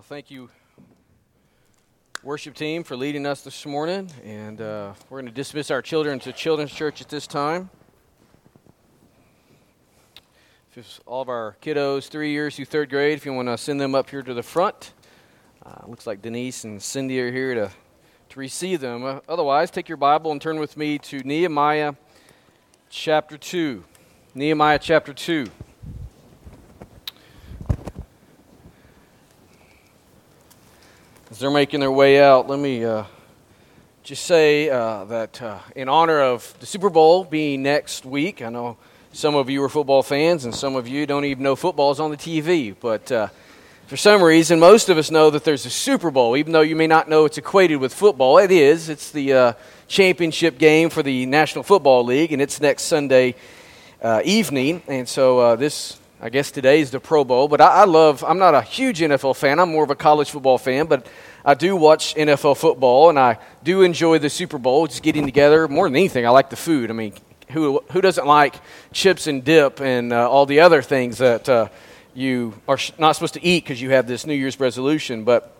Well, thank you, worship team, for leading us this morning. And uh, we're going to dismiss our children to Children's Church at this time. If all of our kiddos, three years through third grade, if you want to send them up here to the front, uh, looks like Denise and Cindy are here to, to receive them. Uh, otherwise, take your Bible and turn with me to Nehemiah chapter 2. Nehemiah chapter 2. They're making their way out, let me uh, just say uh, that uh, in honor of the Super Bowl being next week, I know some of you are football fans and some of you don't even know football is on the TV, but uh, for some reason, most of us know that there's a Super Bowl, even though you may not know it's equated with football. It is. It's the uh, championship game for the National Football League, and it's next Sunday uh, evening. And so this I guess today is the Pro Bowl, but I, I, love, I'm not a huge NFL fan. I'm more of a college football fan, but I do watch NFL football and I do enjoy the Super Bowl, just getting together. More than anything, I like the food. I mean, who, who doesn't like chips and dip and uh, all the other things that uh, you are not supposed to eat because you have this New Year's resolution? But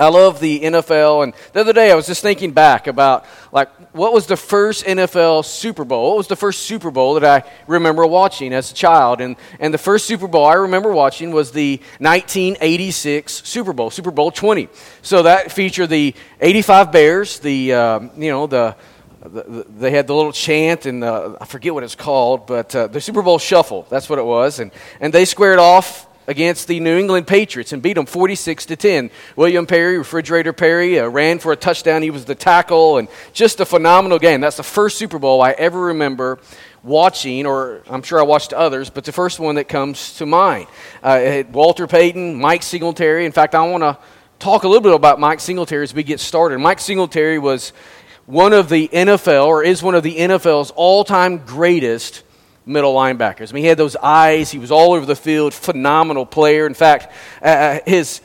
I love the NFL. And the other day I was just thinking back about like what was the first NFL Super Bowl? What was the first Super Bowl that I remember watching as a child? And and the first Super Bowl I remember watching was the 1986 Super Bowl, Super Bowl 20. So that featured the 85 Bears, the uh, you know the they had the little chant, and uh, I forget what it's called, but uh, the Super Bowl Shuffle. That's what it was, and and they squared off against the New England Patriots and beat them 46 to 10. William Perry, Refrigerator Perry, uh, ran for a touchdown. He was the tackle, and just a phenomenal game. That's the first Super Bowl I ever remember watching, or I'm sure I watched others, but the first one that comes to mind. Uh, Walter Payton, Mike Singletary. In fact, I want to talk a little bit about Mike Singletary as we get started. Mike Singletary was one of the NFL, or is one of the NFL's all time greatest middle linebackers. I mean, he had those eyes. He was all over the field, phenomenal player. In fact, uh, uh his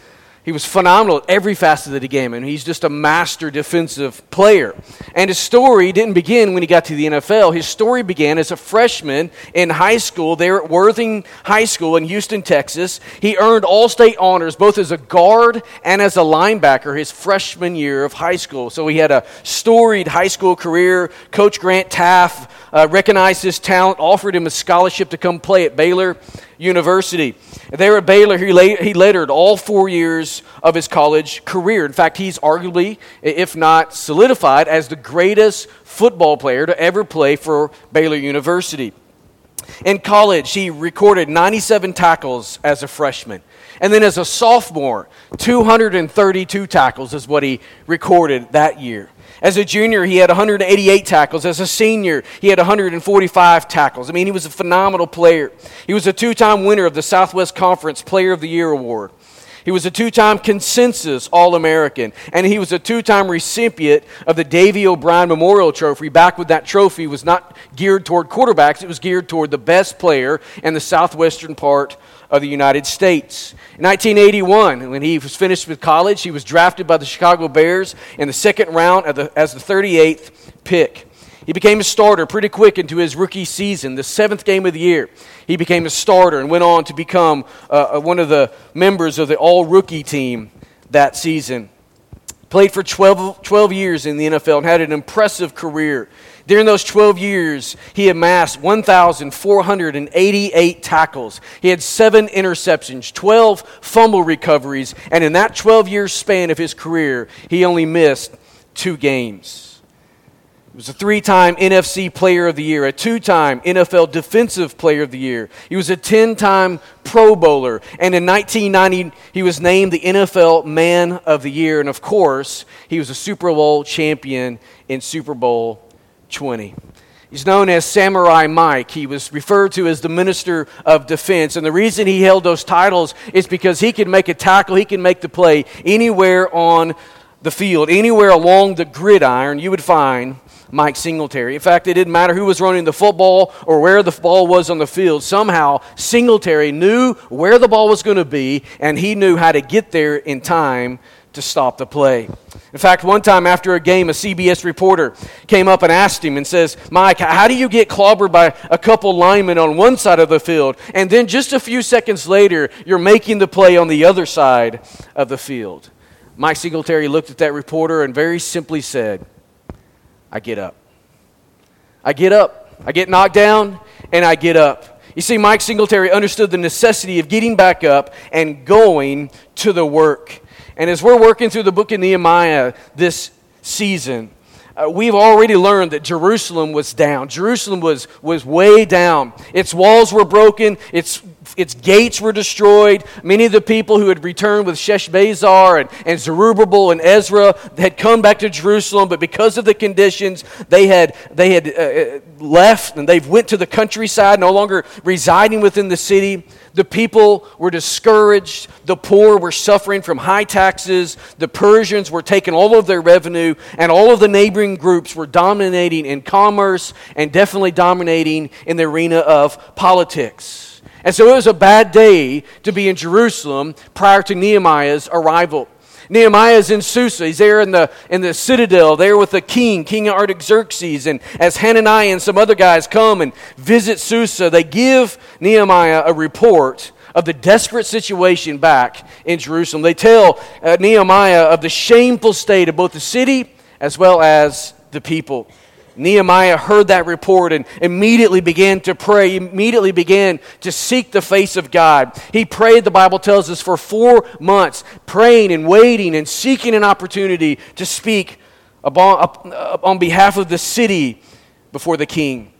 he was phenomenal at every facet of the game, and he's just a master defensive player. And his story didn't begin when he got to the NFL. His story began as a freshman in high school there at Worthing High School in Houston, Texas. He earned all state honors both as a guard and as a linebacker his freshman year of high school. So he had a storied high school career. Coach Grant Teaff uh, recognized his talent, offered him a scholarship to come play at Baylor. University. There at Baylor, he, he lettered all four years of his college career. In fact, he's arguably, if not solidified, as the greatest football player to ever play for Baylor University. In college, he recorded 97 tackles as a freshman. And then as a sophomore, 232 tackles is what he recorded that year. As a junior, he had 188 tackles. As a senior, he had 145 tackles. I mean, he was a phenomenal player. He was a two time winner of the Southwest Conference Player of the Year award. He was a two time consensus All American, and he was a two time recipient of the Davy O'Brien Memorial Trophy. Back when that trophy was not geared toward quarterbacks, it was geared toward the best player in the southwestern part of the United States. In 1981, when he was finished with college, he was drafted by the Chicago Bears in the second round as the 38th pick. He became a starter pretty quick into his rookie season, the seventh game of the year. He became a starter and went on to become uh, uh one of the members of the all rookie team that season. Played for 12, 12 years in the NFL and had an impressive career. During those 12 years, he amassed 1,488 tackles. He had seven interceptions, 12 fumble recoveries, and in that 12 year span of his career, he only missed two games. He was a three time NFC Player of the Year, a two time NFL Defensive Player of the Year. He was a 10 time Pro Bowler. And in 1990, he was named the NFL Man of the Year. And of course, he was a Super Bowl champion in Super Bowl 20. He's known as Samurai Mike. He was referred to as the Minister of Defense. And the reason he held those titles is because he could make a tackle, he could make the play anywhere on the field, anywhere along the gridiron, you would find Mike Singletary. In fact, it didn't matter who was running the football or where the ball was on the field. Somehow, Singletary knew where the ball was going to be, and he knew how to get there in time to stop the play. In fact, one time after a game, a CBS reporter came up and asked him and says, Mike, how do you get clobbered by a couple linemen on one side of the field, and then just a few seconds later, you're making the play on the other side of the field? Mike Singletary looked at that reporter and very simply said, I get up. I get up. I get knocked down, and I get up. You see, Mike Singletary understood the necessity of getting back up and going to the work. And as we're working through the book of Nehemiah this season, uh, we've already learned that Jerusalem was down. Jerusalem was, was way down. Its walls were broken, its, its gates were destroyed. Many of the people who had returned with Sheshbazzar and, and Zerubbabel and Ezra had come back to Jerusalem, but because of the conditions, they had, they had uh, uh left and they've went to the countryside, no longer residing within the city. The people were discouraged. The poor were suffering from high taxes. The Persians were taking all of their revenue, and all of the neighboring groups were dominating in commerce and definitely dominating in the arena of politics. And so it was a bad day to be in Jerusalem prior to Nehemiah's arrival. Nehemiah is in Susa. He's there in the, in the citadel, there with the king, King Artaxerxes. And as Hananiah and some other guys come and visit Susa, they give Nehemiah a report of the desperate situation back in Jerusalem. They tell uh, Nehemiah of the shameful state of both the city as well as the people. Nehemiah heard that report and immediately began to pray, immediately began to seek the face of God. He prayed, the Bible tells us, for four months, praying and waiting and seeking an opportunity to speak on behalf of the city before the king.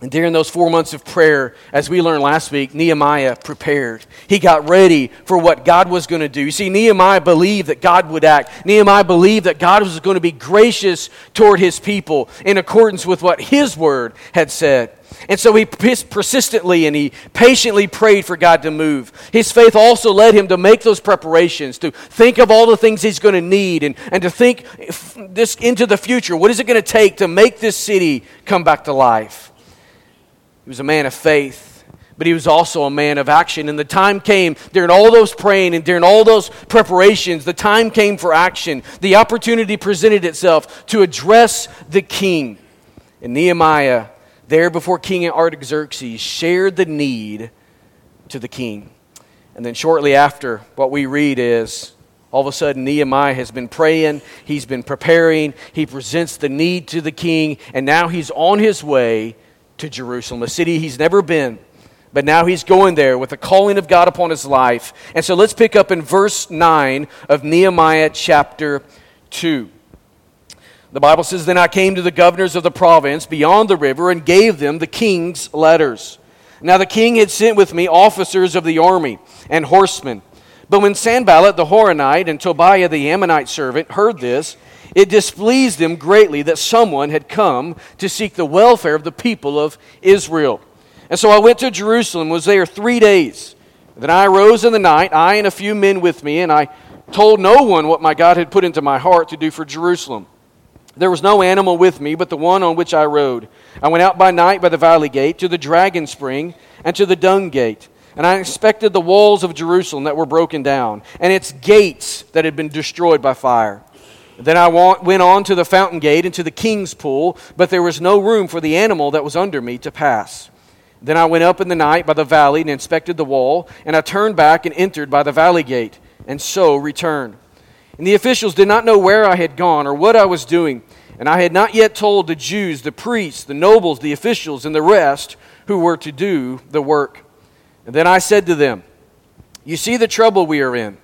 And during those four months of prayer, as we learned last week, Nehemiah prepared. He got ready for what God was going to do. You see, Nehemiah believed that God would act. Nehemiah believed that God was going to be gracious toward his people in accordance with what his word had said. And so he persistently and he patiently prayed for God to move. His faith also led him to make those preparations, to think of all the things he's going to need, and, and to think this into the future. What is it going to take to make this city come back to life? He was a man of faith, but he was also a man of action. And the time came during all those praying and during all those preparations, the time came for action. The opportunity presented itself to address the king. And Nehemiah, there before King Artaxerxes, shared the need to the king. And then shortly after, what we read is all of a sudden, Nehemiah has been praying, he's been preparing, he presents the need to the king, and now he's on his way to Jerusalem, a city he's never been. But now he's going there with the calling of God upon his life. And so let's pick up in verse 9 of Nehemiah chapter 2. The Bible says, Then I came to the governors of the province beyond the river and gave them the king's letters. Now the king had sent with me officers of the army and horsemen. But when Sanballat the Horonite and Tobiah the Ammonite servant heard this, it displeased them greatly that someone had come to seek the welfare of the people of Israel. And so I went to Jerusalem, was there three days. Then I arose in the night, I and a few men with me, and I told no one what my God had put into my heart to do for Jerusalem. There was no animal with me but the one on which I rode. I went out by night by the valley gate to the dragon spring and to the dung gate. And I inspected the walls of Jerusalem that were broken down, and its gates that had been destroyed by fire. Then I went on to the fountain gate and to the king's pool, but there was no room for the animal that was under me to pass. Then I went up in the night by the valley and inspected the wall, and I turned back and entered by the valley gate, and so returned. And the officials did not know where I had gone or what I was doing, and I had not yet told the Jews, the priests, the nobles, the officials, and the rest who were to do the work. And then I said to them, You see the trouble we are in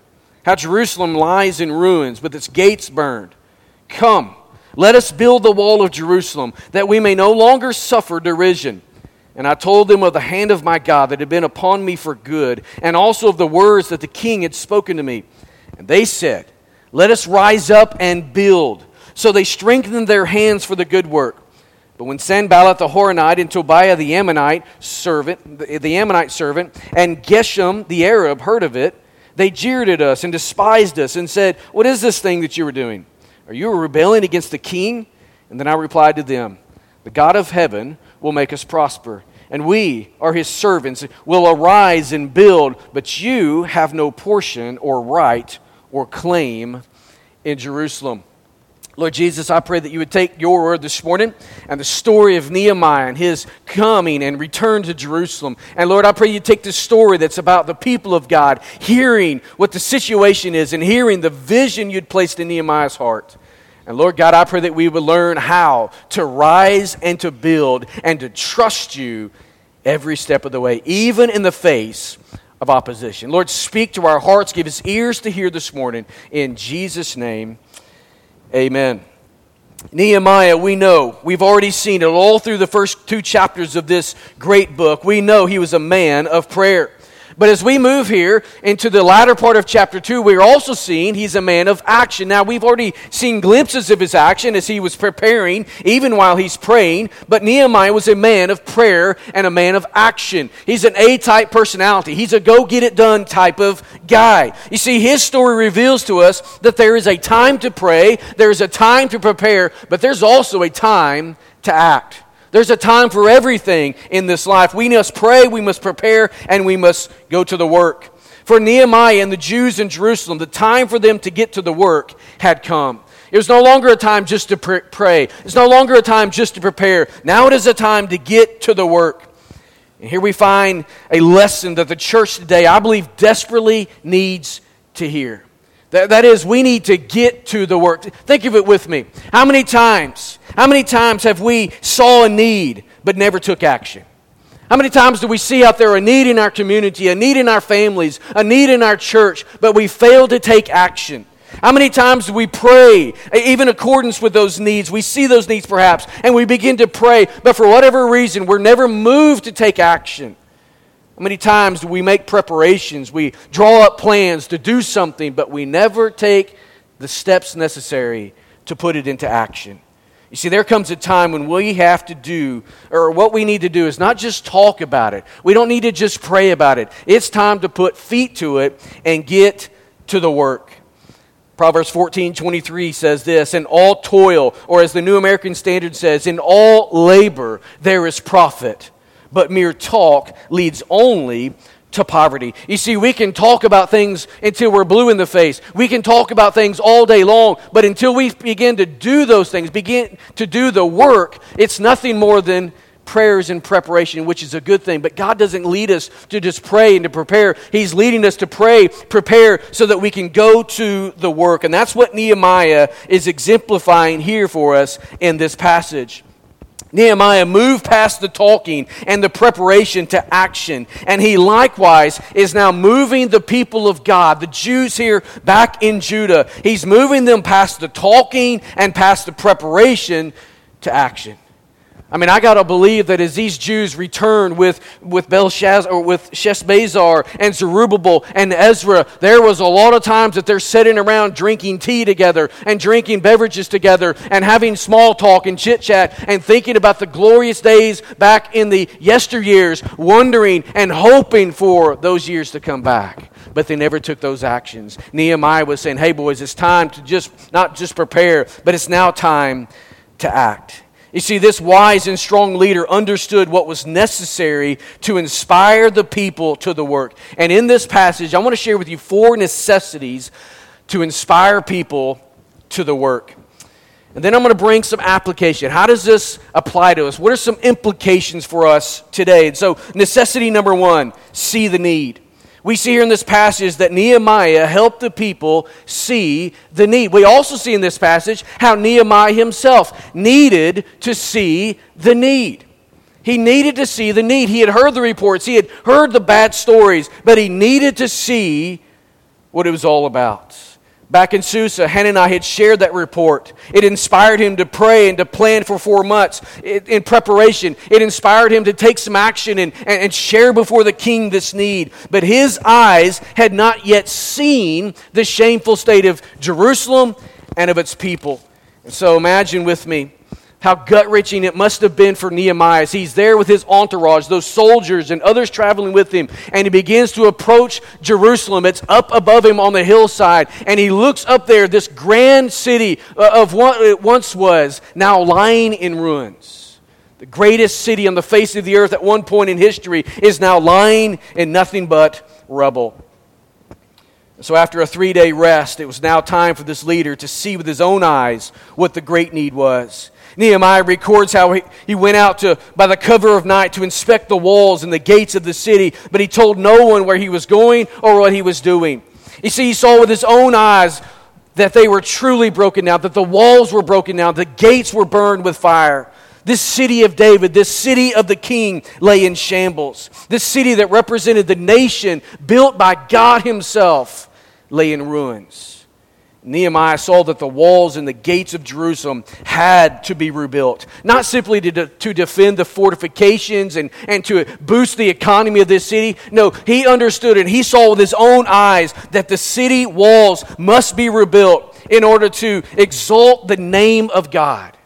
how Jerusalem lies in ruins with its gates burned. Come, let us build the wall of Jerusalem, that we may no longer suffer derision. And I told them of the hand of my God that had been upon me for good, and also of the words that the king had spoken to me. And they said, Let us rise up and build. So they strengthened their hands for the good work. But when Sanballat the Horonite and Tobiah the Ammonite servant, the Ammonite servant, and Geshem the Arab heard of it, they jeered at us and despised us and said, What is this thing that you are doing? Are you rebelling against the king? And then I replied to them, The God of heaven will make us prosper, and we are his servants, will arise and build, but you have no portion or right or claim in Jerusalem. Lord Jesus, I pray that you would take your word this morning and the story of Nehemiah and his coming and return to Jerusalem. And Lord, I pray you take this story that's about the people of God, hearing what the situation is and hearing the vision you'd placed in Nehemiah's heart. And Lord God, I pray that we would learn how to rise and to build and to trust you every step of the way, even in the face of opposition. Lord, speak to our hearts, give us ears to hear this morning. In Jesus' name. Amen. Nehemiah, we know, we've already seen it all through the first two chapters of this great book. We know he was a man of prayer. But as we move here into the latter part of chapter 2, we're also seeing he's a man of action. Now, we've already seen glimpses of his action as he was preparing, even while he's praying. But Nehemiah was a man of prayer and a man of action. He's an A type personality, he's a go get it done type of guy. You see, his story reveals to us that there is a time to pray, there's a time to prepare, but there's also a time to act. There's a time for everything in this life. We must pray, we must prepare, and we must go to the work. For Nehemiah and the Jews in Jerusalem, the time for them to get to the work had come. It was no longer a time just to pray. It's no longer a time just to prepare. Now it is a time to get to the work. And here we find a lesson that the church today, I believe, desperately needs to hear. That, that is, we need to get to the work. Think of it with me. How many times, how many times have we saw a need but never took action? How many times do we see out there a need in our community, a need in our families, a need in our church, but we fail to take action? How many times do we pray, even in accordance with those needs? We see those needs perhaps, and we begin to pray, but for whatever reason, we're never moved to take action. How many times do we make preparations? We draw up plans to do something, but we never take the steps necessary to put it into action. You see, there comes a time when we have to do, or what we need to do is not just talk about it. We don't need to just pray about it. It's time to put feet to it and get to the work. Proverbs 14 23 says this In all toil, or as the New American Standard says, in all labor there is profit but mere talk leads only to poverty. You see, we can talk about things until we're blue in the face. We can talk about things all day long, but until we begin to do those things, begin to do the work, it's nothing more than prayers and preparation, which is a good thing. But God doesn't lead us to just pray and to prepare. He's leading us to pray, prepare, so that we can go to the work. And that's what Nehemiah is exemplifying here for us in this passage. Nehemiah moved past the talking and the preparation to action. And he likewise is now moving the people of God, the Jews here back in Judah. He's moving them past the talking and past the preparation to action. I mean, I got to believe that as these Jews returned with, with Belshazzar, with Sheshbazzar and Zerubbabel and Ezra, there was a lot of times that they're sitting around drinking tea together and drinking beverages together and having small talk and chit chat and thinking about the glorious days back in the yesteryears, wondering and hoping for those years to come back. But they never took those actions. Nehemiah was saying, hey, boys, it's time to just not just prepare, but it's now time to act. You see, this wise and strong leader understood what was necessary to inspire the people to the work. And in this passage, I want to share with you four necessities to inspire people to the work. And then I'm going to bring some application. How does this apply to us? What are some implications for us today? And so, necessity number one see the need. We see here in this passage that Nehemiah helped the people see the need. We also see in this passage how Nehemiah himself needed to see the need. He needed to see the need. He had heard the reports, he had heard the bad stories, but he needed to see what it was all about. Back in Susa, Hananiah had shared that report. It inspired him to pray and to plan for four months in preparation. It inspired him to take some action and, and share before the king this need. But his eyes had not yet seen the shameful state of Jerusalem and of its people. And so imagine with me how gut wrenching it must have been for Nehemiah. He's there with his entourage, those soldiers and others traveling with him, and he begins to approach Jerusalem. It's up above him on the hillside, and he looks up there, this grand city uh, of what it once was, now lying in ruins. The greatest city on the face of the earth at one point in history is now lying in nothing but rubble. So, after a three day rest, it was now time for this leader to see with his own eyes what the great need was. Nehemiah records how he, he went out to, by the cover of night to inspect the walls and the gates of the city, but he told no one where he was going or what he was doing. You see, he saw with his own eyes that they were truly broken down, that the walls were broken down, the gates were burned with fire. This city of David, this city of the king, lay in shambles. This city that represented the nation built by God Himself lay in ruins. Nehemiah saw that the walls and the gates of Jerusalem had to be rebuilt, not simply to, de- to defend the fortifications and, and to boost the economy of this city. No, he understood and he saw with his own eyes that the city walls must be rebuilt in order to exalt the name of God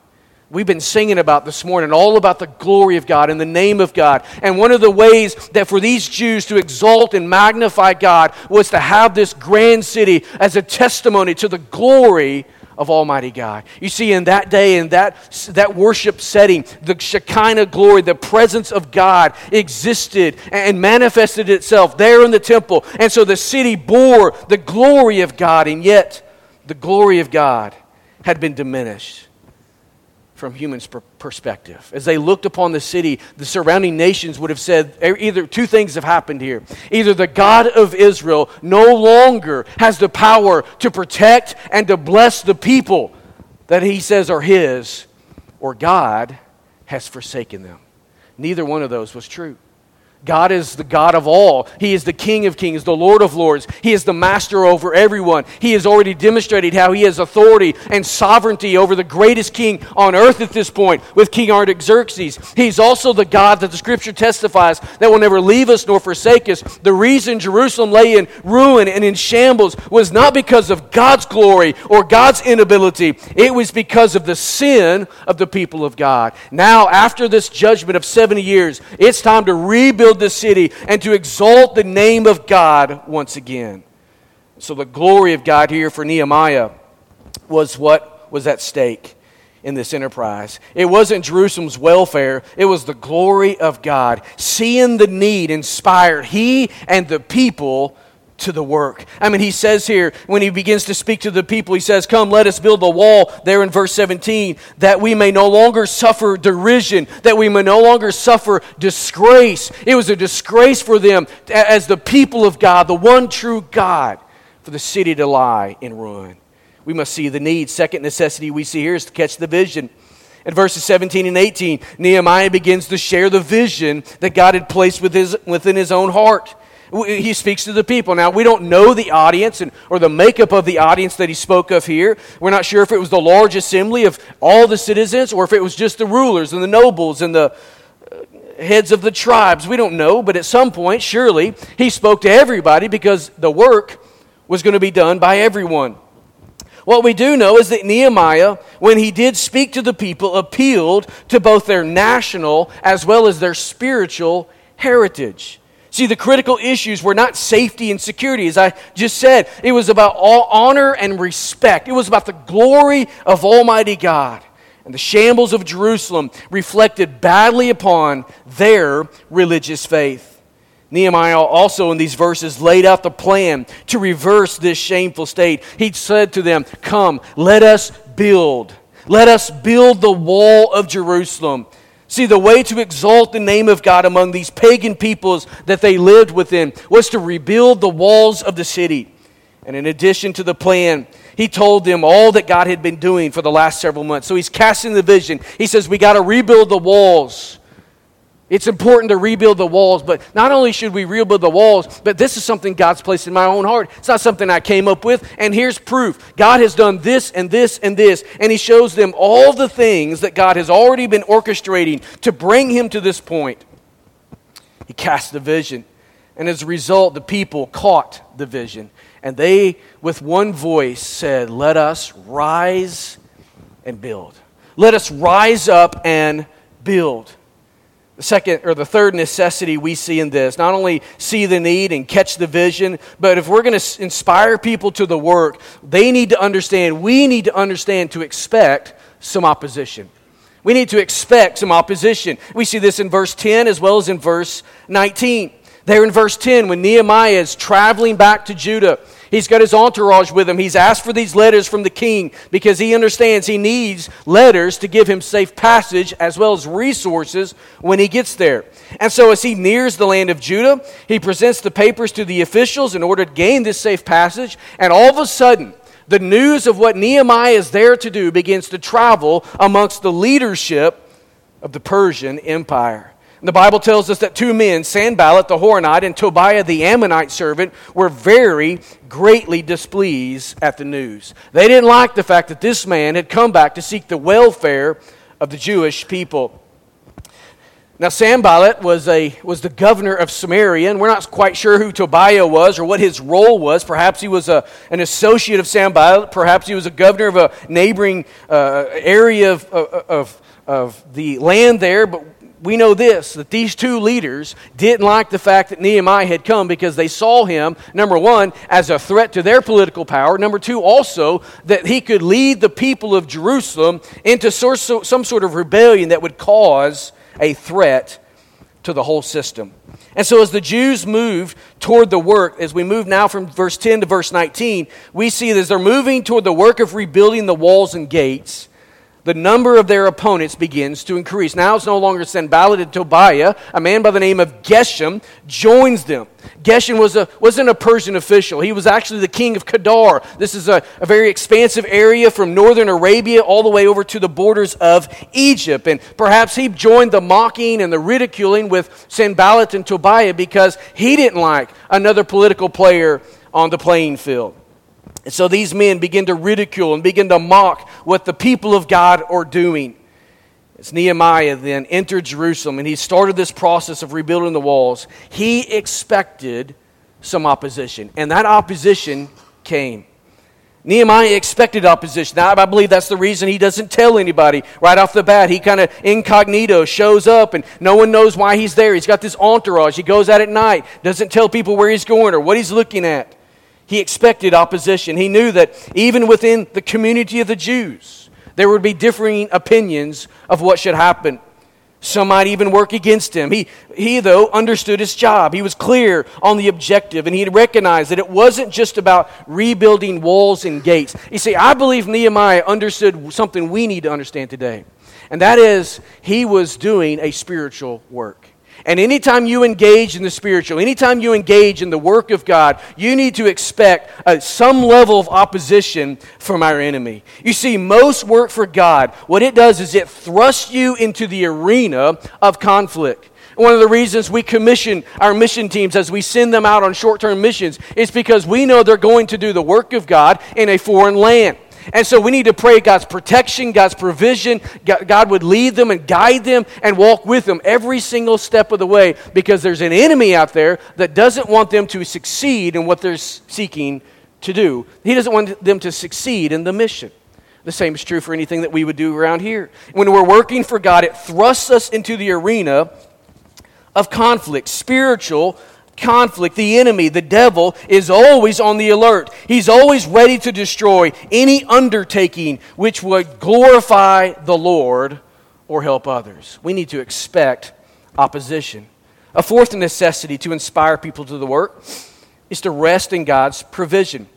we've been singing about this morning, all about the glory of God and the name of God. And one of the ways that for these Jews to exalt and magnify God was to have this grand city as a testimony to the glory of Almighty God. You see, in that day, in that, that worship setting, the Shekinah glory, the presence of God existed and manifested itself there in the temple. And so the city bore the glory of God, and yet the glory of God had been diminished from humans' perspective. As they looked upon the city, the surrounding nations would have said either two things have happened here. Either the God of Israel no longer has the power to protect and to bless the people that he says are his, or God has forsaken them. Neither one of those was true. God is the God of all. He is the King of kings, the Lord of lords. He is the master over everyone. He has already demonstrated how he has authority and sovereignty over the greatest king on earth at this point with King Artaxerxes. He's also the God that the scripture testifies that will never leave us nor forsake us. The reason Jerusalem lay in ruin and in shambles was not because of God's glory or God's inability, it was because of the sin of the people of God. Now, after this judgment of 70 years, it's time to rebuild rebuild the city and to exalt the name of God once again. So, the glory of God here for Nehemiah was what was at stake in this enterprise. It wasn't Jerusalem's welfare, it was the glory of God. Seeing the need inspired he and the people to the work. I mean, he says here, when he begins to speak to the people, he says, Come, let us build a wall, there in verse 17, that we may no longer suffer derision, that we may no longer suffer disgrace. It was a disgrace for them as the people of God, the one true God, for the city to lie in ruin. We must see the need. Second necessity we see here is to catch the vision. In verses 17 and 18, Nehemiah begins to share the vision that God had placed within his own heart he speaks to the people. Now, we don't know the audience and, or the makeup of the audience that he spoke of here. We're not sure if it was the large assembly of all the citizens or if it was just the rulers and the nobles and the uh, heads of the tribes. We don't know, but at some point, surely, he spoke to everybody because the work was going to be done by everyone. What we do know is that Nehemiah, when he did speak to the people, appealed to both their national as well as their spiritual heritage. See, the critical issues were not safety and security. As I just said, it was about all honor and respect. It was about the glory of Almighty God. And the shambles of Jerusalem reflected badly upon their religious faith. Nehemiah also in these verses laid out the plan to reverse this shameful state. He said to them, Come, let us build. Let us build the wall of Jerusalem See, the way to exalt the name of God among these pagan peoples that they lived within was to rebuild the walls of the city. And in addition to the plan, he told them all that God had been doing for the last several months. So he's casting the vision. He says, We got to rebuild the walls it's important to rebuild the walls, but not only should we rebuild the walls, but this is something God's placed in my own heart. It's not something I came up with. And here's proof God has done this and this and this. And He shows them all the things that God has already been orchestrating to bring Him to this point. He cast the vision. And as a result, the people caught the vision. And they, with one voice, said, Let us rise and build. Let us rise up and build. The second or the third necessity we see in this not only see the need and catch the vision, but if we're going to inspire people to the work, they need to understand, we need to understand to expect some opposition. We need to expect some opposition. We see this in verse 10 as well as in verse 19. There in verse 10, when Nehemiah is traveling back to Judah, He's got his entourage with him. He's asked for these letters from the king because he understands he needs letters to give him safe passage as well as resources when he gets there. And so, as he nears the land of Judah, he presents the papers to the officials in order to gain this safe passage. And all of a sudden, the news of what Nehemiah is there to do begins to travel amongst the leadership of the Persian Empire. The Bible tells us that two men, Sanballat the Horonite and Tobiah the Ammonite servant, were very greatly displeased at the news. They didn't like the fact that this man had come back to seek the welfare of the Jewish people. Now, Sanballat was, a, was the governor of Samaria, and we're not quite sure who Tobiah was or what his role was. Perhaps he was a, an associate of Sanballat. Perhaps he was a governor of a neighboring uh, area of, of, of the land there. But we know this that these two leaders didn't like the fact that Nehemiah had come because they saw him, number one, as a threat to their political power. Number two, also, that he could lead the people of Jerusalem into some sort of rebellion that would cause a threat to the whole system. And so, as the Jews moved toward the work, as we move now from verse 10 to verse 19, we see that as they're moving toward the work of rebuilding the walls and gates, the number of their opponents begins to increase. Now it's no longer Sanballat and Tobiah. A man by the name of Geshem joins them. Geshem was a, wasn't a Persian official. He was actually the king of Kedar. This is a, a very expansive area from northern Arabia all the way over to the borders of Egypt. And perhaps he joined the mocking and the ridiculing with Sanballat and Tobiah because he didn't like another political player on the playing field. And so these men begin to ridicule and begin to mock what the people of God are doing. As Nehemiah then entered Jerusalem and he started this process of rebuilding the walls, he expected some opposition. And that opposition came. Nehemiah expected opposition. Now, I believe that's the reason he doesn't tell anybody right off the bat. He kind of incognito shows up and no one knows why he's there. He's got this entourage. He goes out at night, doesn't tell people where he's going or what he's looking at. He expected opposition. He knew that even within the community of the Jews, there would be differing opinions of what should happen. Some might even work against him. He, he, though, understood his job. He was clear on the objective, and he recognized that it wasn't just about rebuilding walls and gates. You see, I believe Nehemiah understood something we need to understand today, and that is he was doing a spiritual work. And anytime you engage in the spiritual, anytime you engage in the work of God, you need to expect uh, some level of opposition from our enemy. You see, most work for God, what it does is it thrusts you into the arena of conflict. One of the reasons we commission our mission teams as we send them out on short term missions is because we know they're going to do the work of God in a foreign land. And so we need to pray God's protection, God's provision. God would lead them and guide them and walk with them every single step of the way because there's an enemy out there that doesn't want them to succeed in what they're seeking to do. He doesn't want them to succeed in the mission. The same is true for anything that we would do around here. When we're working for God, it thrusts us into the arena of conflict, spiritual conflict, the enemy, the devil, is always on the alert. He's always ready to destroy any undertaking which would glorify the Lord or help others. We need to expect opposition. A fourth necessity to inspire people to the work is to rest in God's provision.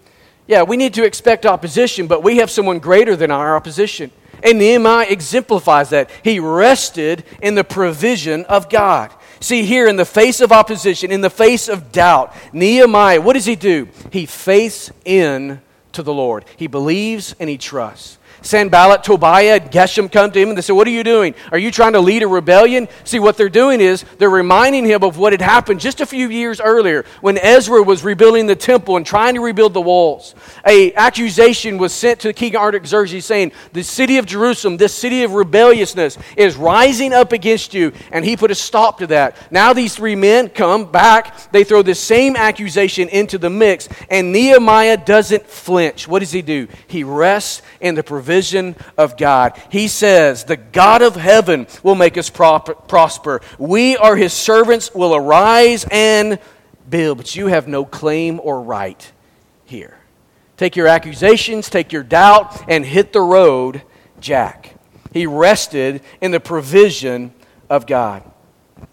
Yeah, we need to expect opposition, but we have someone greater than our opposition. And Nehemiah exemplifies that. He rested in the provision of God. See, here in the face of opposition, in the face of doubt, Nehemiah, what does he do? He faiths in to the Lord. He believes and he trusts. Sanballat, Tobiah, and Geshem come to him and they say, What are you doing? Are you trying to lead a rebellion? See, what they're doing is they're reminding him of what had happened just a few years earlier when Ezra was rebuilding the temple and trying to rebuild the walls. A accusation was sent to the King Artaxerxes saying, The city of Jerusalem, this city of rebelliousness, is rising up against you. And he put a stop to that. Now these three men come back, they throw the same accusation into the mix, and Nehemiah doesn't flinch. What does he do? He rests in the provision provision of God. He says, The God of heaven will make us prosper. We are his servants, will arise and build. But you have no claim or right here. Take your accusations, take your doubt, and hit the road, Jack. He rested in the provision of God.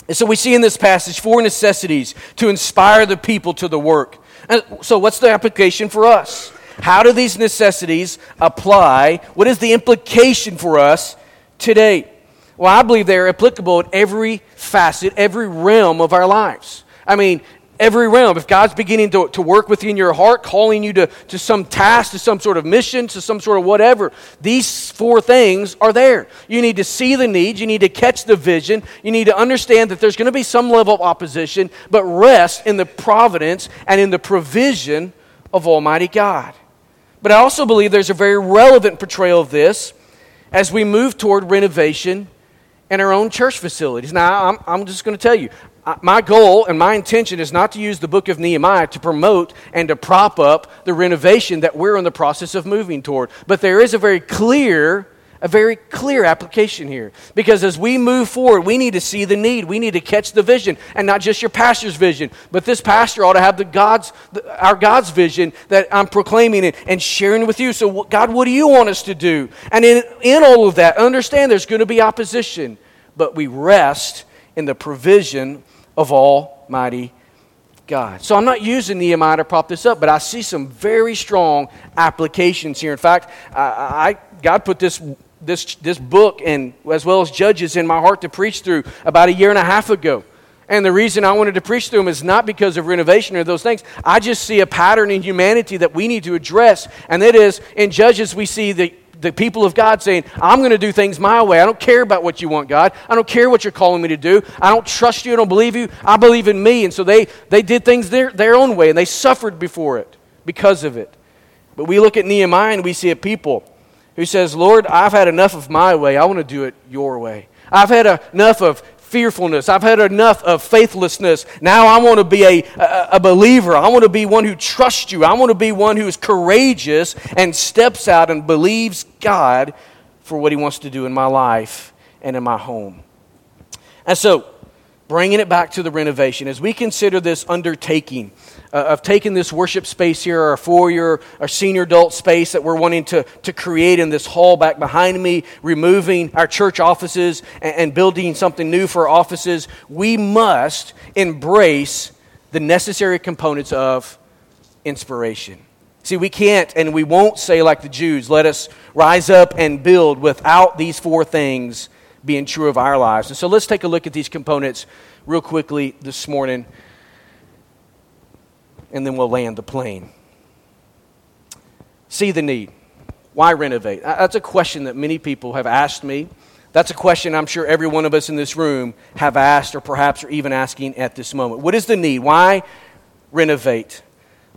And so we see in this passage four necessities to inspire the people to the work. And so, what's the application for us? How do these necessities apply? What is the implication for us today? Well, I believe they're applicable in every facet, every realm of our lives. I mean, every realm. If God's beginning to, to work within your heart, calling you to, to some task, to some sort of mission, to some sort of whatever, these four things are there. You need to see the need, you need to catch the vision, you need to understand that there's going to be some level of opposition, but rest in the providence and in the provision of Almighty God. But I also believe there's a very relevant portrayal of this as we move toward renovation in our own church facilities. Now, I'm, I'm just going to tell you, my goal and my intention is not to use the book of Nehemiah to promote and to prop up the renovation that we're in the process of moving toward. But there is a very clear a very clear application here. Because as we move forward, we need to see the need. We need to catch the vision. And not just your pastor's vision, but this pastor ought to have the God's, the, our God's vision that I'm proclaiming and, and sharing with you. So, God, what do you want us to do? And in, in all of that, understand there's going to be opposition, but we rest in the provision of Almighty God. So I'm not using Nehemiah to prop this up, but I see some very strong applications here. In fact, I, I God put this this this book and as well as Judges in my heart to preach through about a year and a half ago. And the reason I wanted to preach through them is not because of renovation or those things. I just see a pattern in humanity that we need to address. And that is, in Judges, we see the the people of God saying, I'm going to do things my way. I don't care about what you want, God. I don't care what you're calling me to do. I don't trust you. I don't believe you. I believe in me. And so they, they did things their, their own way, and they suffered before it because of it. But we look at Nehemiah and we see a people who says, Lord, I've had enough of my way. I want to do it your way. I've had enough of fearfulness. I've had enough of faithlessness. Now I want to be a, a, believer. I want to be one who trusts you. I want to be one who is courageous and steps out and believes God for what He wants to do in my life and in my home. And so, bringing it back to the renovation, as we consider this undertaking, uh, of taking this worship space here, our foyer, our senior adult space that we're wanting to, to create in this hall back behind me, removing our church offices and, and building something new for offices, we must embrace the necessary components of inspiration. See, we can't and we won't say, like the Jews, let us rise up and build without these four things being true of our lives. And so let's take a look at these components real quickly this morning and then we'll land the plane. See the need. Why renovate? That's a question that many people have asked me. That's a question I'm sure every one of us in this room have asked or perhaps are even asking at this moment. What is the need? Why renovate?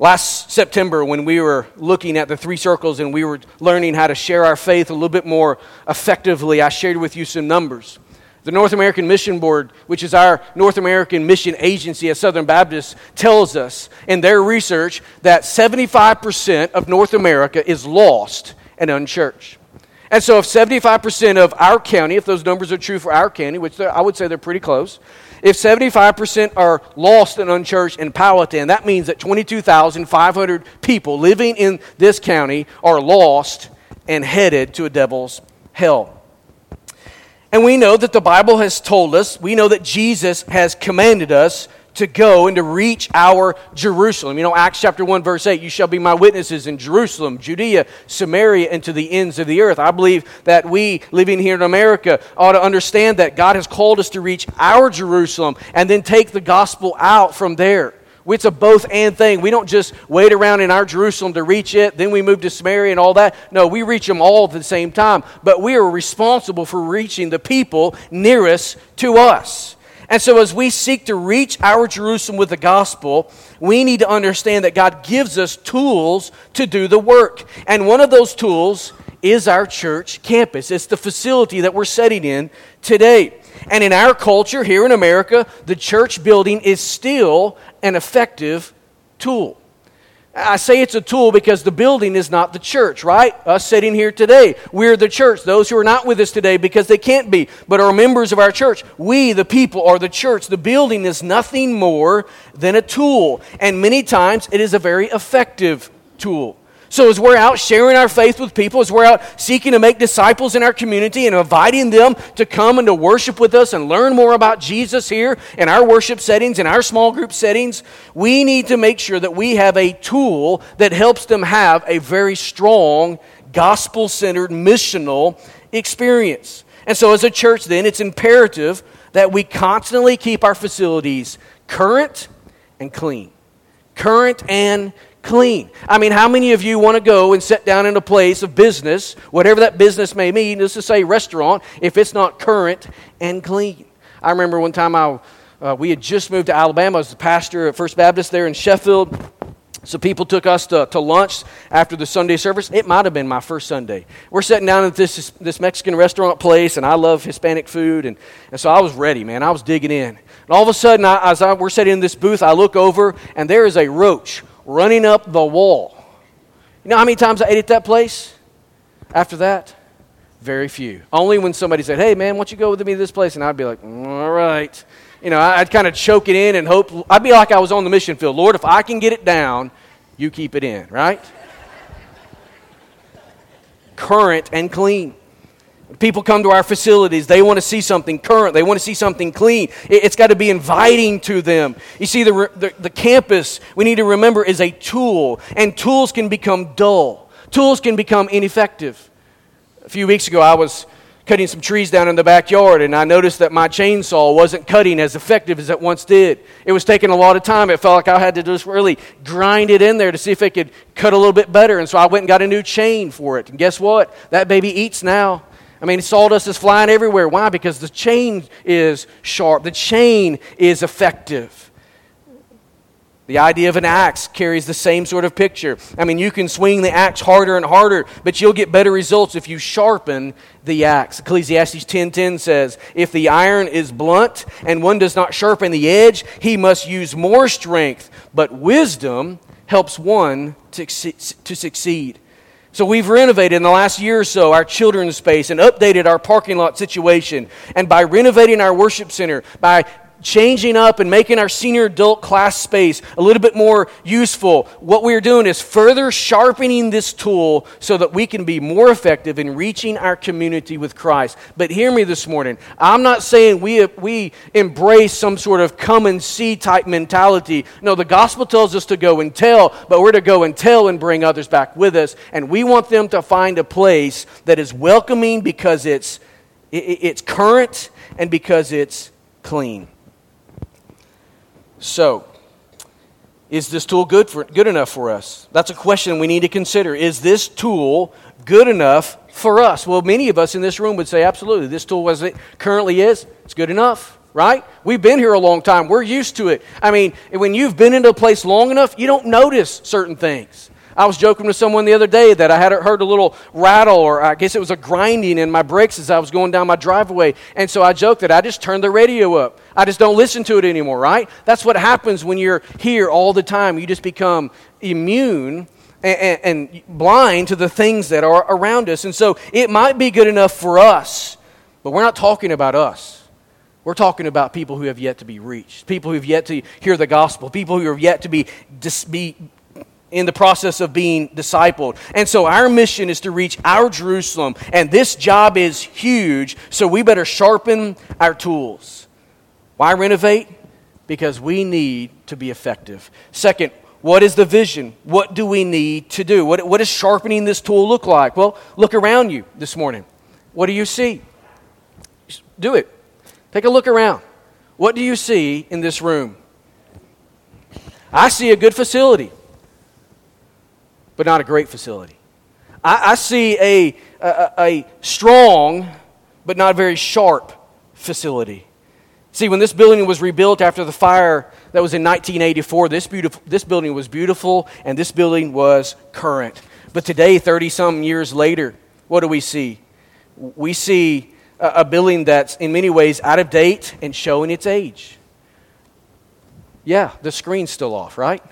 Last September, when we were looking at the three circles and we were learning how to share our faith a little bit more effectively, I shared with you some numbers. The North American Mission Board, which is our North American mission agency at Southern Baptist, tells us in their research that 75% of North America is lost and unchurched. And so, if 75% of our county, if those numbers are true for our county, which I would say they're pretty close, if 75% are lost and unchurched in Powhatan, that means that 22,500 people living in this county are lost and headed to a devil's hell. And we know that the Bible has told us, we know that Jesus has commanded us to go and to reach our Jerusalem. You know, Acts chapter 1, verse 8, you shall be my witnesses in Jerusalem, Judea, Samaria, and to the ends of the earth. I believe that we living here in America ought to understand that God has called us to reach our Jerusalem and then take the gospel out from there. It's a both and thing. We don't just wait around in our Jerusalem to reach it, then we move to Samaria and all that. No, we reach them all at the same time. But we are responsible for reaching the people nearest to us. And so, as we seek to reach our Jerusalem with the gospel, we need to understand that God gives us tools to do the work. And one of those tools is our church campus, it's the facility that we're setting in today. And in our culture here in America, the church building is still an effective tool. I say it's a tool because the building is not the church, right? Us sitting here today, we're the church. Those who are not with us today because they can't be, but are members of our church, we, the people, are the church. The building is nothing more than a tool. And many times it is a very effective tool. So, as we're out sharing our faith with people, as we're out seeking to make disciples in our community and inviting them to come and to worship with us and learn more about Jesus here in our worship settings, in our small group settings, we need to make sure that we have a tool that helps them have a very strong, gospel centered, missional experience. And so, as a church, then, it's imperative that we constantly keep our facilities current and clean. Current and clean. I mean, how many of you want to go and sit down in a place of business, whatever that business may mean, just say restaurant, if it's not current and clean? I remember one time I, uh, we had just moved to Alabama. I was the pastor at First Baptist there in Sheffield. So people took us to, to lunch after the Sunday service. It might have been my first Sunday. We're sitting down at this, this Mexican restaurant place, and I love Hispanic food. And, and so I was ready, man. I was digging in. And all of a sudden, I, as I, we're sitting in this booth, I look over, and there is a roach running up the wall. You know how many times I ate at that place after that? Very few. Only when somebody said, hey, man, why don't you go with me to this place? And I'd be like, all right you know, I'd kind of choke it in and hope. I'd be like I was on the mission field. Lord, if I can get it down, you keep it in, right? Current and clean. People come to our facilities, they want to see something current, they want to see something clean. It's got to be inviting to them. You see, the, the, the campus, we need to remember, is a tool, and tools can become dull, tools can become ineffective. A few weeks ago, I was cutting some trees down in the backyard, and I noticed that my chainsaw wasn't cutting as effective as it once did. It was taking a lot of time. It felt like I had to just really grind it in there to see if it could cut a little bit better. And so I went and got a new chain for it. And guess what? That baby eats now. I mean, sawdust is flying everywhere. Why? Because the chain is sharp, the chain is effective. The idea of an axe carries the same sort of picture. I mean, you can swing the axe harder and harder, but you'll get better results if you sharpen the axe. Ecclesiastes 10:10 says, "If the iron is blunt and one does not sharpen the edge, he must use more strength, but wisdom helps one to, to succeed." So we've renovated in the last year or so our children's space and updated our parking lot situation. And by renovating our worship center, by changing up and making our senior adult class space a little bit more useful, what we're doing is further sharpening this tool so that we can be more effective in reaching our community with Christ. But hear me this morning. I'm not saying we, we embrace some sort of come and see type mentality. No, the gospel tells us to go and tell, but we're to go and tell and bring others back with us. And we want them to find a place that is welcoming because it's, it's current and because it's clean. So, is this tool good, for, good enough for us? That's a question we need to consider. Is this tool good enough for us? Well, many of us in this room would say, absolutely. This tool, as it currently is, it's good enough, right? We've been here a long time. We're used to it. I mean, when you've been into a place long enough, you don't notice certain things. I was joking with someone the other day that I had heard a little rattle, or I guess it was a grinding in my brakes as I was going down my driveway. And so I joked that I just turned the radio up. I just don't listen to it anymore, right? That's what happens when you're here all the time. You just become immune and, and, and blind to the things that are around us. And so it might be good enough for us, but we're not talking about us. We're talking about people who have yet to be reached, people who have yet to hear the gospel, people who have yet to be, dis- be in the process of being discipled. And so our mission is to reach our Jerusalem, and this job is huge, so we better sharpen our tools. Why renovate? Because we need to be effective. Second, what is the vision? What do we need to do? What, what does sharpening this tool look like? Well, look around you this morning. What do you see? Do it. Take a look around. What do you see in this room? I see a good facility but not a great facility. I, I see a, a, a strong, but not very sharp facility. See, when this building was rebuilt after the fire that was in 1984, this, beautiful, this building was beautiful and this building was current. But today, 30 some years later, what do we see? We see a, a building that's in many ways out of date and showing its age. Yeah, the screen's still off, right?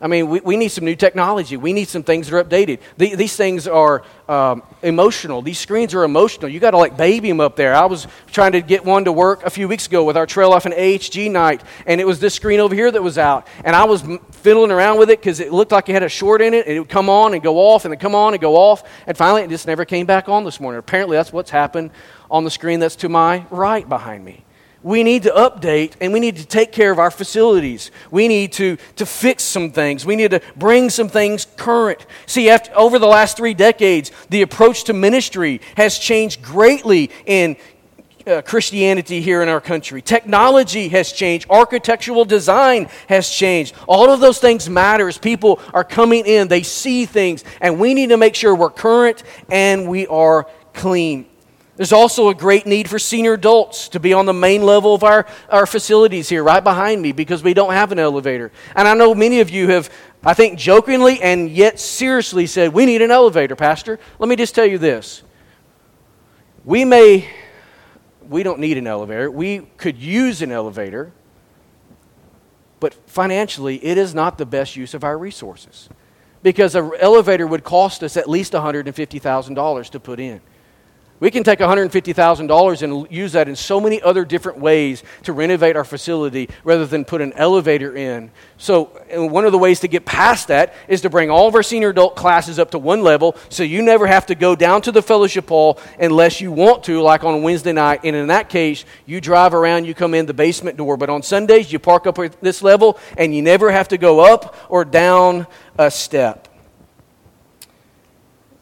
I mean, we, we need some new technology. We need some things that are updated. The, these things are um, emotional. These screens are emotional. You got to like baby them up there. I was trying to get one to work a few weeks ago with our Trail Life and AHG night, and it was this screen over here that was out. And I was fiddling around with it because it looked like it had a short in it, and it would come on and go off, and then come on and go off. And finally, it just never came back on this morning. Apparently, that's what's happened on the screen that's to my right behind me we need to update and we need to take care of our facilities. We need to, to fix some things. We need to bring some things current. See, after, over the last three decades, the approach to ministry has changed greatly in uh, Christianity here in our country. Technology has changed. Architectural design has changed. All of those things matter as people are coming in. They see things, and we need to make sure we're current and we are clean. There's also a great need for senior adults to be on the main level of our, our facilities here, right behind me, because we don't have an elevator. And I know many of you have, I think, jokingly and yet seriously said, We need an elevator, Pastor. Let me just tell you this. We may, we don't need an elevator. We could use an elevator, but financially, it is not the best use of our resources because an elevator would cost us at least $150,000 to put in. We can take $150,000 and use that in so many other different ways to renovate our facility rather than put an elevator in. So, one of the ways to get past that is to bring all of our senior adult classes up to one level so you never have to go down to the fellowship hall unless you want to, like on Wednesday night. And in that case, you drive around, you come in the basement door. But on Sundays, you park up at this level and you never have to go up or down a step.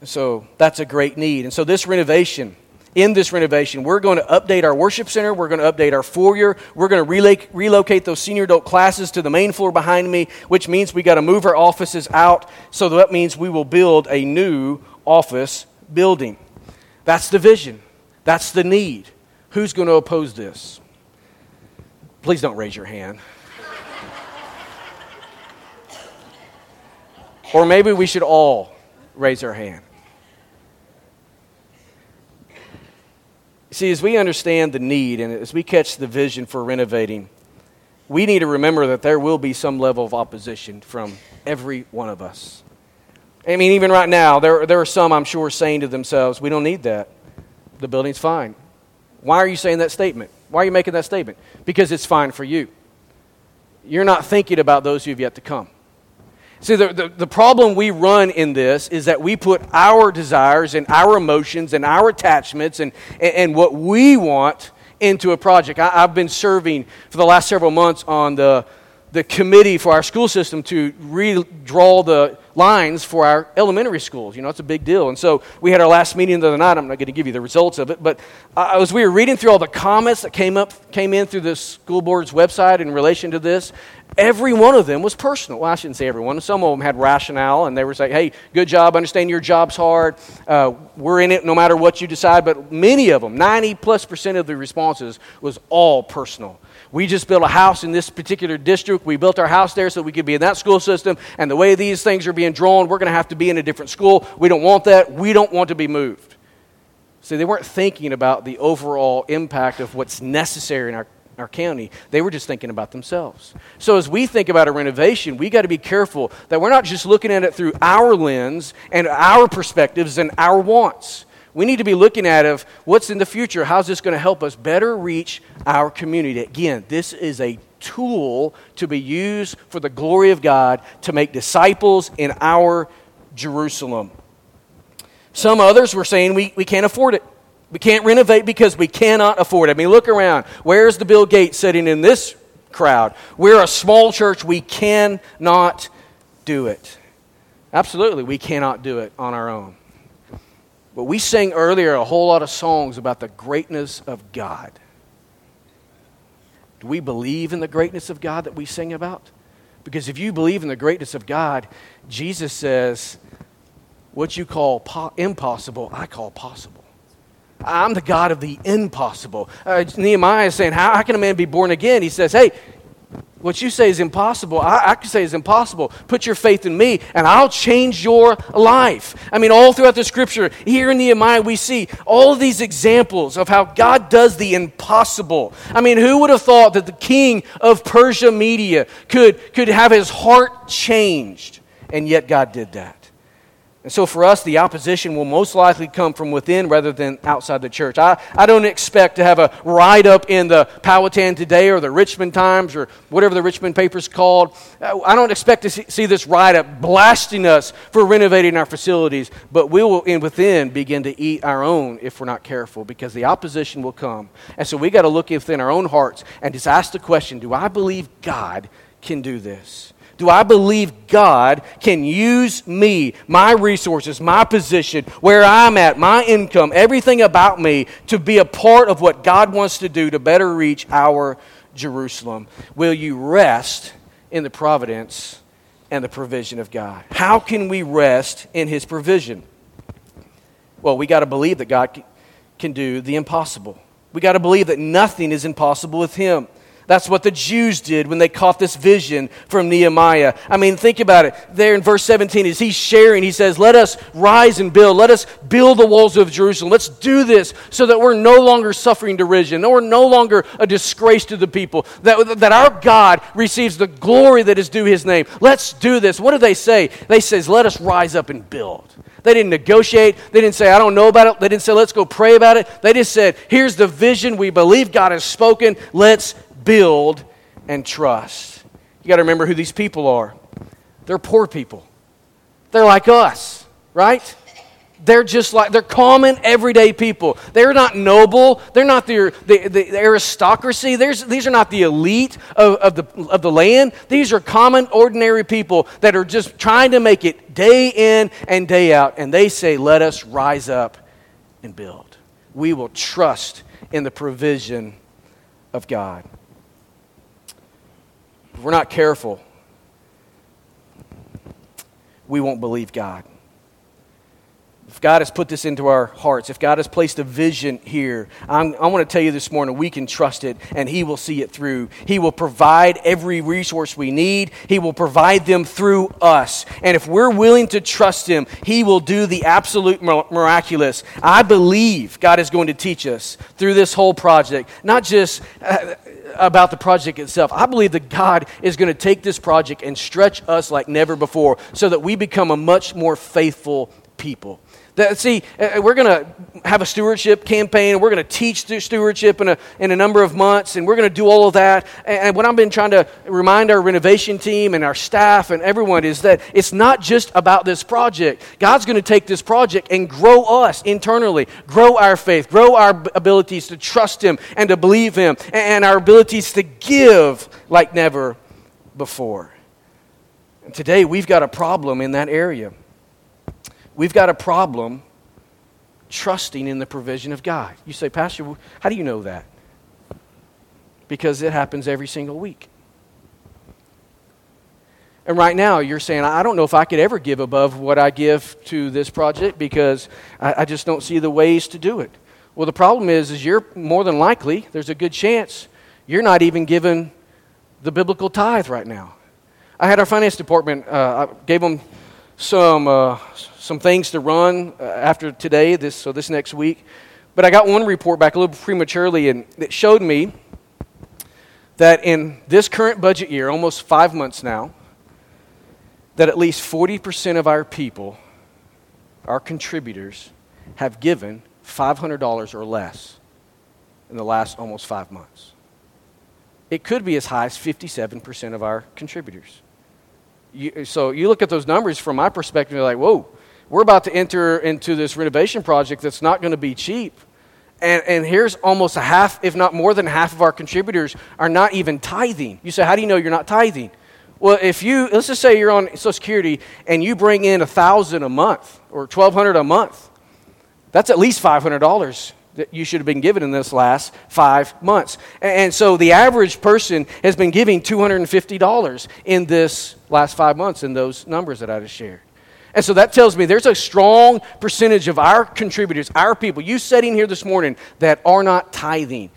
So that's a great need. And so this renovation, in this renovation, we're going to update our worship center. We're going to update our foyer. We're going to relocate those senior adult classes to the main floor behind me, which means we got to move our offices out. So that means we will build a new office building. That's the vision. That's the need. Who's going to oppose this? Please don't raise your hand. or maybe we should all raise our hand. See, as we understand the need and as we catch the vision for renovating, we need to remember that there will be some level of opposition from every one of us. I mean, even right now, there, there are some, I'm sure, saying to themselves, we don't need that. The building's fine. Why are you saying that statement? Why are you making that statement? Because it's fine for you. You're not thinking about those who have yet to come. See, the, the, the, problem we run in this is that we put our desires and our emotions and our attachments and, and, and what we want into a project. I, have been serving for the last several months on the, the committee for our school system to redraw the lines for our elementary schools. You know, it's a big deal. And so we had our last meeting the other night. I'm not going to give you the results of it, but uh, as we were reading through all the comments that came up, came in through the school board's website in relation to this, every one of them was personal. Well, I shouldn't say everyone. Some of them had rationale, and they were saying, "Hey, good job. Understand your job's hard. Uh, we're in it no matter what you decide." But many of them, 90 plus percent of the responses, was all personal. We just built a house in this particular district. We built our house there so we could be in that school system. And the way these things are being drawn, we're going to have to be in a different school. We don't want that. We don't want to be moved. See, they weren't thinking about the overall impact of what's necessary in our, our county. They were just thinking about themselves. So, as we think about a renovation, we got to be careful that we're not just looking at it through our lens and our perspectives and our wants. We need to be looking at of what's in the future. How's this going to help us better reach our community? Again, this is a tool to be used for the glory of God to make disciples in our Jerusalem. Some others were saying we, we can't afford it. We can't renovate because we cannot afford it. I mean, look around. Where's the Bill Gates sitting in this crowd? We're a small church. We cannot do it. Absolutely, we cannot do it on our own. But we sang earlier a whole lot of songs about the greatness of God. Do we believe in the greatness of God that we sing about? Because if you believe in the greatness of God, Jesus says, what you call po- impossible, I call possible. I'm the God of the impossible. Uh, Nehemiah is saying, how, how can a man be born again? He says, hey, What you say is impossible, I, I can say is impossible. Put your faith in me, and I'll change your life. I mean, all throughout the scripture, here in Nehemiah, we see all these examples of how God does the impossible. I mean, who would have thought that the king of Persia Media could, could have his heart changed? And yet, God did that. And so for us, the opposition will most likely come from within rather than outside the church. I, I don't expect to have a write up in the Powhatan Today or the Richmond Times or whatever the Richmond paper's called. Uh, I don't expect to see, see this write up blasting us for renovating our facilities, but we will in within begin to eat our own if we're not careful because the opposition will come. And so we got to look within our own hearts and just ask the question do I believe God can do this? Do I believe God can use me, my resources, my position, where I'm at, my income, everything about me to be a part of what God wants to do to better reach our Jerusalem? Will you rest in the providence and the provision of God? How can we rest in His provision? Well, we got to believe that God can do the impossible. We got to believe that nothing is impossible with Him. That's what the Jews did when they caught this vision from Nehemiah. I mean, think about it. There in verse 17, as he's sharing, he says, Let us rise and build. Let us build the walls of Jerusalem. Let's do this so that we're no longer suffering derision, that we're no longer a disgrace to the people, that, that our God receives the glory that is due his name. Let's do this. What do they say? They says, Let us rise up and build. They didn't negotiate. They didn't say, I don't know about it. They didn't say, let's go pray about it. They just said, here's the vision. We believe God has spoken. Let's build, and trust. You got to remember who these people are. They're poor people. They're like us, right? They're just like, they're common, everyday people. They're not noble. They're not the, the, the aristocracy. There's, these are not the elite of, of, the, of the land. These are common, ordinary people that are just trying to make it day in and day out. And they say, let us rise up and build. We will trust in the provision of God. If we're not careful, we won't believe God. If God has put this into our hearts, if God has placed a vision here, I'm, i want to tell you this morning we can trust it and He will see it through. He will provide every resource we need, He will provide them through us. And if we're willing to trust Him, He will do the absolute miraculous. I believe God is going to teach us through this whole project, not just. Uh, about the project itself. I believe that God is going to take this project and stretch us like never before so that we become a much more faithful people. That, see, uh, we're going to have a stewardship campaign. We're going to teach stewardship in a, in a number of months, and we're going to do all of that. And what I've been trying to remind our renovation team and our staff and everyone is that it's not just about this project. God's going to take this project and grow us internally, grow our faith, grow our abilities to trust Him and to believe Him, and our abilities to give like never before. And today, we've got a problem in that area. We've got a problem trusting in the provision of God. You say, Pastor, how do you know that? Because it happens every single week. And right now, you're saying, I don't know if I could ever give above what I give to this project because I, I just don't see the ways to do it. Well, the problem is, is you're more than likely, there's a good chance, you're not even given the biblical tithe right now. I had our finance department, uh, I gave them some, uh, some things to run uh, after today, this, so this next week. But I got one report back a little prematurely, and it showed me that in this current budget year, almost five months now, that at least 40% of our people, our contributors, have given $500 or less in the last almost five months. It could be as high as 57% of our contributors. You, so you look at those numbers from my perspective, you're like, whoa, we're about to enter into this renovation project that's not going to be cheap. And, and here's almost a half, if not more than half of our contributors are not even tithing. You say, how do you know you're not tithing? Well, if you, let's just say you're on Social Security and you bring in a 1000 a month or 1200 a month, that's at least $500 that you should have been given in this last five months. And so the average person has been giving $250 in this last five months in those numbers that I just shared. And so that tells me there's a strong percentage of our contributors, our people, you sitting here this morning, that are not tithing.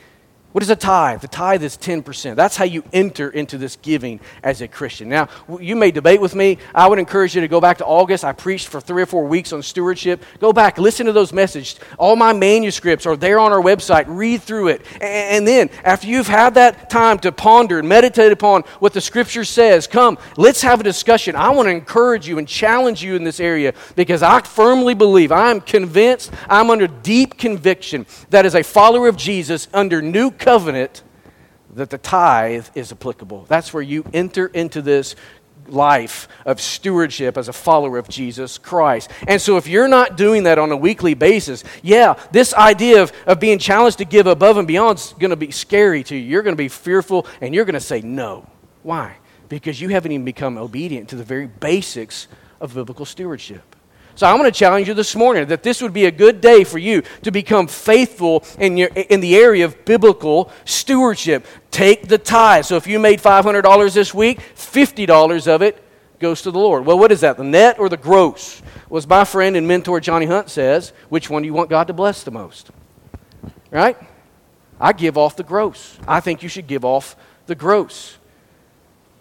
What is a tithe? The tithe is 10%. That's how you enter into this giving as a Christian. Now, you may debate with me. I would encourage you to go back to August. I preached for three or four weeks on stewardship. Go back, listen to those messages. All my manuscripts are there on our website. Read through it. And then, after you've had that time to ponder and meditate upon what the scripture says, come, let's have a discussion. I want to encourage you and challenge you in this area because I firmly believe, I am convinced, I'm under deep conviction that as a follower of Jesus, under new covenant that the tithe is applicable. That's where you enter into this life of stewardship as a follower of Jesus Christ. And so, if you're not doing that on a weekly basis, yeah, this idea of, of being challenged to give above and beyond is going to be scary to you. You're going to be fearful and you're going to say no. Why? Because you haven't even become obedient to the very basics of biblical stewardship. So I'm going to challenge you this morning that this would be a good day for you to become faithful in, your, in the area of biblical stewardship. Take the tithe. So if you made $500 this week, $50 of it goes to the Lord. Well, what is that, the net or the gross? Was my friend and mentor Johnny Hunt says, which one do you want God to bless the most? Right? I give off the gross. I think you should give off the gross.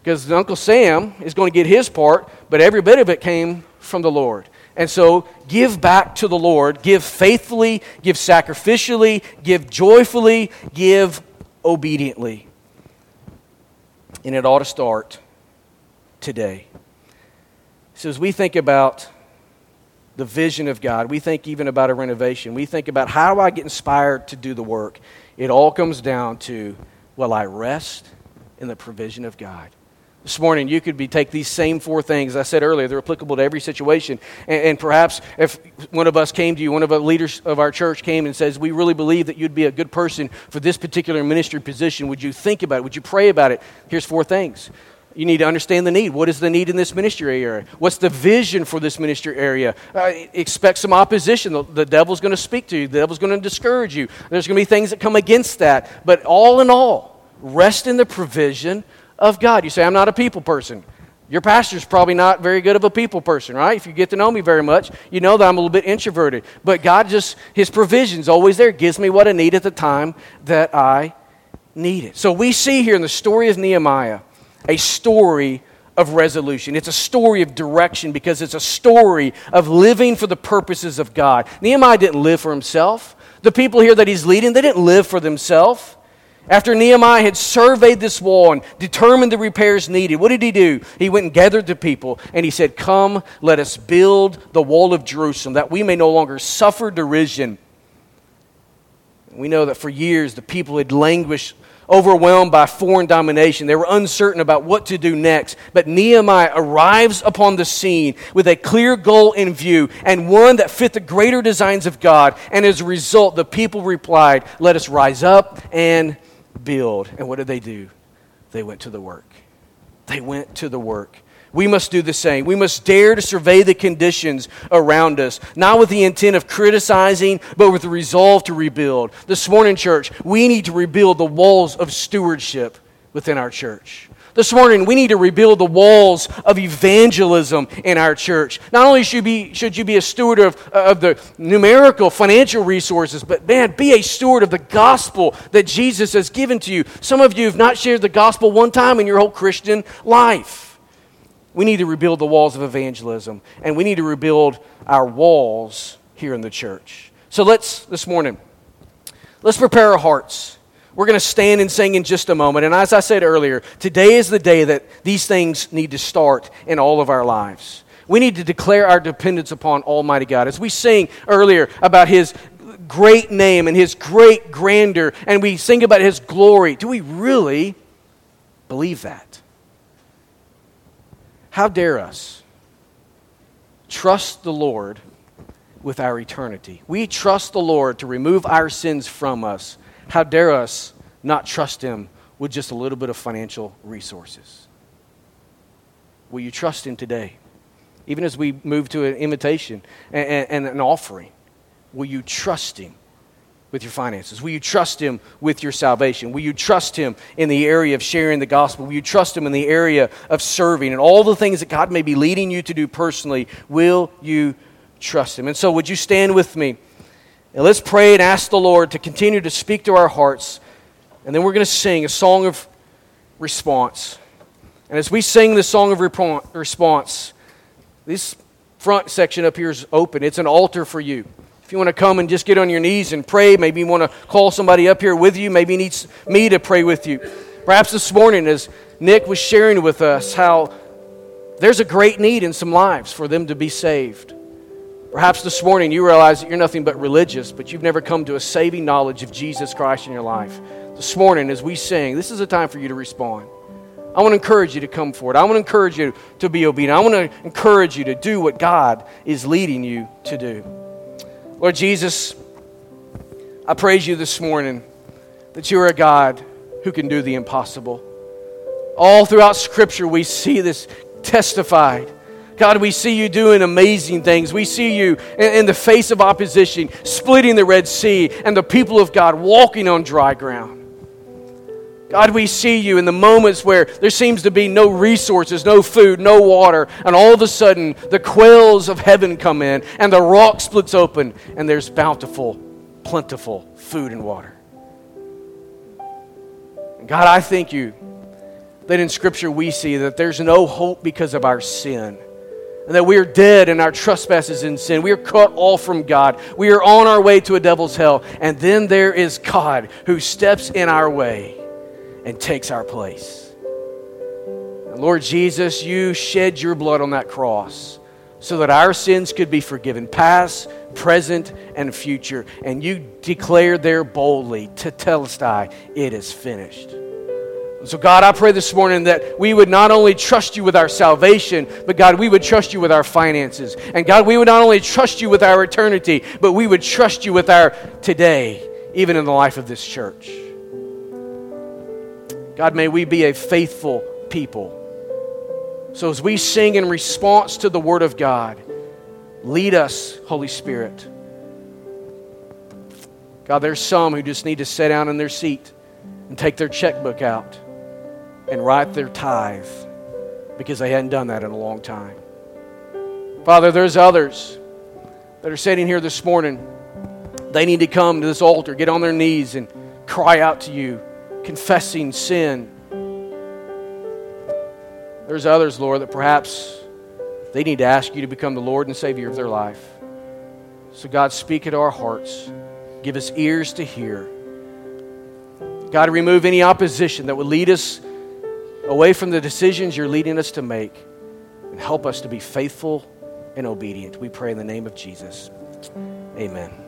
Because Uncle Sam is going to get his part, but every bit of it came from the Lord. And so give back to the Lord. Give faithfully, give sacrificially, give joyfully, give obediently. And it ought to start today. So as we think about the vision of God, we think even about a renovation, we think about how do I get inspired to do the work? It all comes down to will I rest in the provision of God? This morning, you could be take these same four things. I said earlier, they're applicable to every situation. And, and, perhaps if one of us came to you, one of the leaders of our church came and says, We really believe that you'd be a good person for this particular ministry position. Would you think about it? Would you pray about it? Here's four things. You need to understand the need. What is the need in this ministry area? What's the vision for this ministry area? Uh, expect some opposition. The, the devil's going to speak to you, the devil's going to discourage you. There's going to be things that come against that. But all in all, rest in the provision of God. You say, I'm not a people person. Your pastor's probably not very good of a people person, right? If you get to know me very much, you know that I'm a little bit introverted. But God just, His provision's always there, gives me what I need at the time that I need it. So we see here in the story of Nehemiah a story of resolution. It's a story of direction because it's a story of living for the purposes of God. Nehemiah didn't live for himself. The people here that he's leading, they didn't live for themselves. After Nehemiah had surveyed this wall and determined the repairs needed, what did he do? He went and gathered the people and he said, Come, let us build the wall of Jerusalem that we may no longer suffer derision. We know that for years the people had languished, overwhelmed by foreign domination. They were uncertain about what to do next. But Nehemiah arrives upon the scene with a clear goal in view and one that fit the greater designs of God. And as a result, the people replied, Let us rise up and build. And what did they do? They went to the work. They went to the work. We must do the same. We must dare to survey the conditions around us, not with the intent of criticizing, but with the resolve to rebuild. This morning, church, we need to rebuild the walls of stewardship within our church. This morning, we need to rebuild the walls of evangelism in our church. Not only should, be, should you be a steward of, of the numerical financial resources, but man, be a steward of the gospel that Jesus has given to you. Some of you have not shared the gospel one time in your whole Christian life. We need to rebuild the walls of evangelism, and we need to rebuild our walls here in the church. So let's, this morning, let's prepare our hearts we're going to stand and sing in just a moment. And as I said earlier, today is the day that these things need to start in all of our lives. We need to declare our dependence upon Almighty God. As we sing earlier about His great name and His great grandeur, and we sing about His glory, do we really believe that? How dare us trust the Lord with our eternity? We trust the Lord to remove our sins from us how dare us not trust Him with just a little bit of financial resources? Will you trust Him today? Even as we move to an invitation and, and, an offering, will you trust Him with your finances? Will you trust Him with your salvation? Will you trust Him in the area of sharing the gospel? Will you trust Him in the area of serving and all the things that God may be leading you to do personally? Will you trust Him? And so, would you stand with me? And let's pray and ask the Lord to continue to speak to our hearts And then we're going to sing a song of response. And as we sing this song of response, this front section up here is open. It's an altar for you. If you want to come and just get on your knees and pray, maybe you want to call somebody up here with you, maybe you need me to pray with you. Perhaps this morning, as Nick was sharing with us, how there's a great need in some lives for them to be saved. Perhaps this morning you realize that you're nothing but religious, but you've never come to a saving knowledge of Jesus Christ in your life. This morning, as we sing, this is a time for you to respond. I want to encourage you to come forward. I want to encourage you to be obedient. I want to encourage you to do what God is leading you to do. Lord Jesus, I praise you this morning that you are a God who can do the impossible. All throughout Scripture, we see this testified. God, we see you doing amazing things. We see you in, the face of opposition, splitting the Red Sea, and the people of God walking on dry ground. God, we see you in the moments where there seems to be no resources, no food, no water, and all of a sudden the quails of heaven come in and the rock splits open and there's bountiful, plentiful food and water. God, I thank you that in Scripture we see that there's no hope because of our sin. And that we are dead in our trespasses and sin. We are cut off from God. We are on our way to a devil's hell. And then there is God who steps in our way and takes our place. And Lord Jesus, you shed your blood on that cross so that our sins could be forgiven, past, present, and future. And you declare there boldly, to tell tetelestai, it is finished. So, God, I pray this morning that we would not only trust you with our salvation, but God, we would trust you with our finances. And God, we would not only trust you with our eternity, but we would trust you with our today, even in the life of this church. God, may we be a faithful people. So as we sing in response to the Word of God, lead us, Holy Spirit. God, there's some who just need to sit down in their seat and take their checkbook out and write their tithe because they hadn't done that in a long time. Father, there's others that are sitting here this morning. They need to come to this altar, get on their knees, and cry out to you confessing sin. There's others, Lord, that perhaps they need to ask you to become the Lord and Savior of their life. So, God, speak into our hearts. Give us ears to hear. God, remove any opposition that would lead us away from the decisions you're leading us to make and help us to be faithful and obedient. We pray in the name of Jesus. Amen.